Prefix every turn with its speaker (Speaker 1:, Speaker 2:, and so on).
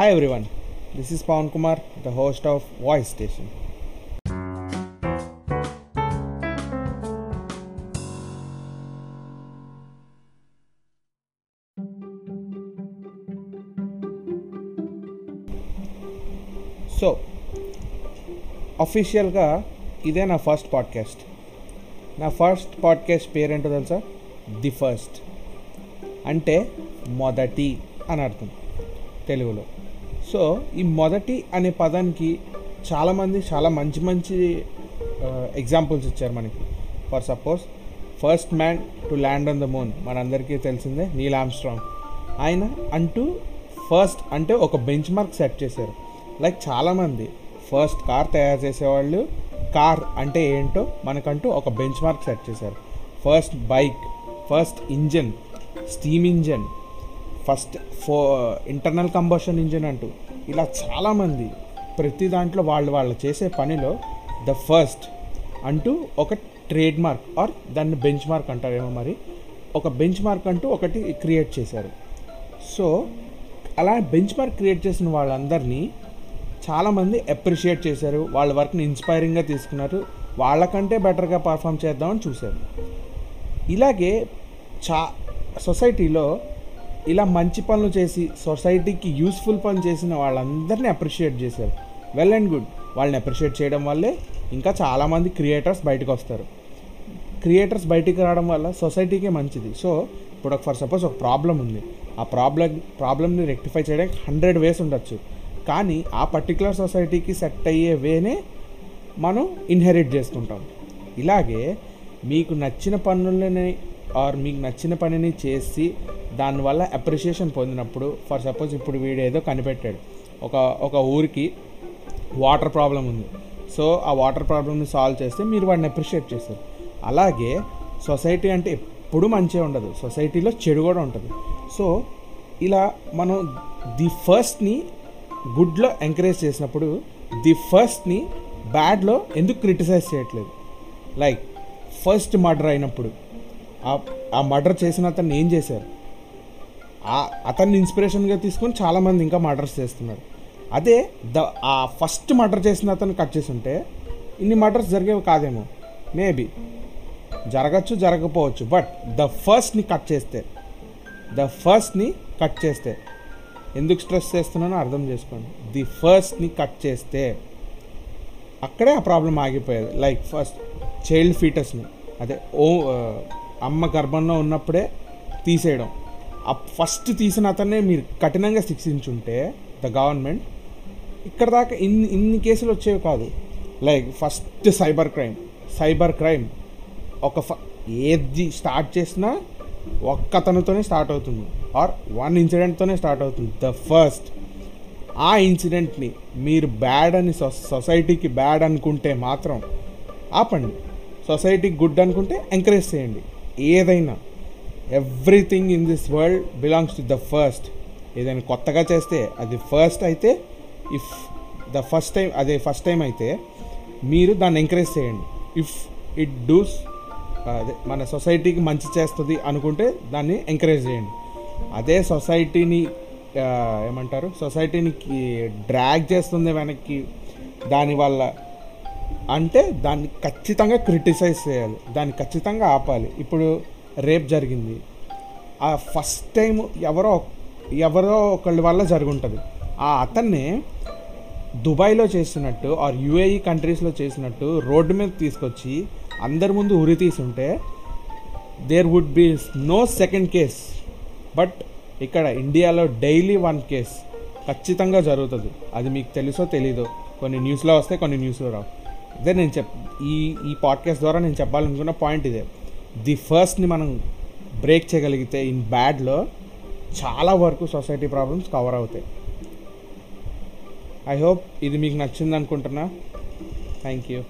Speaker 1: Hi everyone, this is Pawan Kumar, the host of Voice Station. So అఫీషియల్గా ఇదే నా first podcast నా first podcast పేరేంటో తెలుసా? ది ఫస్ట్ అంటే మొదటి అని అర్థం. తెలుగులో. సో ఈ మొదటి అనే పదానికి చాలామంది చాలా మంచి మంచి ఎగ్జాంపుల్స్ ఇచ్చారు మనకి. For suppose first man to land on the moon మనందరికీ తెలిసిందే నీల్ ఆమ్స్ట్రాంగ్ ఆయన అంటూ ఫస్ట్ అంటే ఒక బెంచ్ మార్క్ సెట్ చేశారు. లైక్ చాలామంది ఫస్ట్ కార్ తయారు చేసేవాళ్ళు కార్ అంటే ఏంటో మనకంటూ ఒక బెంచ్ మార్క్ సెట్ చేశారు. First bike first engine steam engine first ఫో ఇంటర్నల్ కంబషన్ ఇంజిన్ అంటూ. ఇలా చాలామంది ప్రతి దాంట్లో వాళ్ళు వాళ్ళు చేసే పనిలో ద ఫస్ట్ అంటూ ఒక ట్రేడ్ మార్క్ ఆర్ దాన్ని బెంచ్ మార్క్ అంటారేమో మరి. ఒక బెంచ్ మార్క్ అంటూ ఒకటి క్రియేట్ చేశారు. సో అలా బెంచ్ మార్క్ క్రియేట్ చేసిన వాళ్ళందరినీ చాలామంది అప్రిషియేట్ చేశారు. వాళ్ళ వర్క్ని ఇన్స్పైరింగ్గా తీసుకున్నారు. వాళ్ళకంటే బెటర్గా పర్ఫామ్ చేద్దామని చూశారు. ఇలాగే చా సొసైటీలో ఇలా మంచి పనులు చేసి సొసైటీకి యూస్ఫుల్ పని చేసిన వాళ్ళందరినీ అప్రిషియేట్ చేశారు. Well and good. వాళ్ళని అప్రిషియేట్ చేయడం వల్లే ఇంకా చాలామంది క్రియేటర్స్ బయటకు వస్తారు. క్రియేటర్స్ బయటికి రావడం వల్ల సొసైటీకే మంచిది. సో ఇప్పుడు ఫర్ సపోజ్ ఒక ప్రాబ్లం ఉంది. ఆ ప్రాబ్లం ప్రాబ్లమ్ని రెక్టిఫై చేయడానికి హండ్రెడ్ వేస్ ఉండొచ్చు. కానీ ఆ పర్టికులర్ సొసైటీకి సెట్ అయ్యే వేనే మనం ఇన్హెరిట్ చేసుకుంటాం. ఇలాగే మీకు నచ్చిన పనులని ఆర్ మీకు నచ్చిన పనిని చేసి దానివల్ల అప్రిషియేషన్ పొందినప్పుడు ఫర్ సపోజ్ ఇప్పుడు వీడు ఏదో కనిపెట్టాడు. ఒక ఒక ఊరికి వాటర్ ప్రాబ్లం ఉంది. సో ఆ వాటర్ ప్రాబ్లమ్ని సాల్వ్ చేస్తే మీరు వాడిని అప్రిషియేట్ చేస్తారు. అలాగే సొసైటీ అంటే ఎప్పుడు మంచిగా ఉండదు. సొసైటీలో చెడు కూడా ఉంటుంది. సో ఇలా మనం ది ఫస్ట్ని గుడ్లో ఎంకరేజ్ చేసినప్పుడు ది ఫస్ట్ని బ్యాడ్లో ఎందుకు క్రిటిసైజ్ చేయట్లేదు? లైక్ ఫస్ట్ మర్డర్ అయినప్పుడు. ఆ మర్డర్ చేసిన అతన్ని ఏం చేశారు? అతన్ని ఇన్స్పిరేషన్గా తీసుకొని చాలామంది ఇంకా మర్డర్స్ చేస్తున్నారు. అదే ద ఆ ఫస్ట్ మర్డర్ చేసిన అతను కట్ చేసి ఉంటే ఇన్ని మర్డర్స్ జరిగేవి కాదేమో. మేబీ జరగచ్చు జరగకపోవచ్చు. బట్ ద ఫస్ట్ని కట్ చేస్తే ద ఫస్ట్ని కట్ చేస్తే ఎందుకు స్ట్రెస్ చేస్తున్నానో అర్థం చేసుకోండి. ది ఫస్ట్ని కట్ చేస్తే అక్కడే ఆ ప్రాబ్లం ఆగిపోయేది. లైక్ ఫస్ట్ చైల్డ్ ఫీటర్స్ని అదే ఓ అమ్మ గర్భంలో ఉన్నప్పుడే తీసేయడం. ఆ ఫస్ట్ తీసిన అతన్నే మీరు కఠినంగా శిక్షించుంటే ద గవర్నమెంట్ ఇక్కడ దాకా ఇన్ని ఇన్ని కేసులు వచ్చేవి కాదు. Like first cyber crime cyber crime ఒక ఫ ఏది స్టార్ట్ చేసినా ఒక్కతనితోనే స్టార్ట్ అవుతుంది. ఆర్ వన్ ఇన్సిడెంట్తోనే స్టార్ట్ అవుతుంది. The first. ఆ ఇన్సిడెంట్ని మీరు బ్యాడ్ అని సొసైటీకి బ్యాడ్ అనుకుంటే మాత్రం ఆపండి. సొసైటీకి గుడ్ అనుకుంటే ఎంకరేజ్ చేయండి. ఏదైనా. Everything in this world belongs to the first ఏదైనా కొత్తగా చేస్తే అది ఫస్ట్ అయితే ఇఫ్ ద ఫస్ట్ టైం అదే ఫస్ట్ టైం అయితే మీరు దాన్ని ఎంకరేజ్ చేయండి. ఇఫ్ ఇట్ డూస్ అదే మన సొసైటీకి మంచి చేస్తుంది అనుకుంటే దాన్ని ఎంకరేజ్ చేయండి. అదే సొసైటీని ఏమంటారు? సొసైటీని డ్రాగ్ చేస్తుంది వెనక్కి దానివల్ల అంటే దాన్ని ఖచ్చితంగా క్రిటిసైజ్ చేయాలి. దాన్ని ఖచ్చితంగా ఆపాలి. ఇప్పుడు రేప్ జరిగింది. ఆ ఫస్ట్ టైం ఎవరో ఎవరో ఒకళ్ళ వల్ల జరుగుంటుంది. ఆ అతన్నే దుబాయ్లో చేసినట్టు ఆర్ యుఏఈ కంట్రీస్లో చేసినట్టు రోడ్డు మీద తీసుకొచ్చి అందరి ముందు ఉరి తీసుంటే there would be no second case but ఇక్కడ ఇండియాలో డైలీ వన్ కేస్ ఖచ్చితంగా జరుగుతుంది. అది మీకు తెలుసో తెలీదో కొన్ని న్యూస్లో వస్తే కొన్ని న్యూస్లో రావు. అదే నేను చెప్ ఈ ఈ పాడ్కాస్ట్ ద్వారా నేను చెప్పాలనుకున్న పాయింట్ ఇదే. ది ఫస్ట్ని మనం బ్రేక్ చేయగలిగితే ఇన్ బ్యాడ్లో చాలా వరకు సొసైటీ ప్రాబ్లమ్స్ కవర్ అవుతాయి. ఐ హోప్ ఇది మీకు నచ్చింది అనుకుంటున్నా థ్యాంక్ యూ.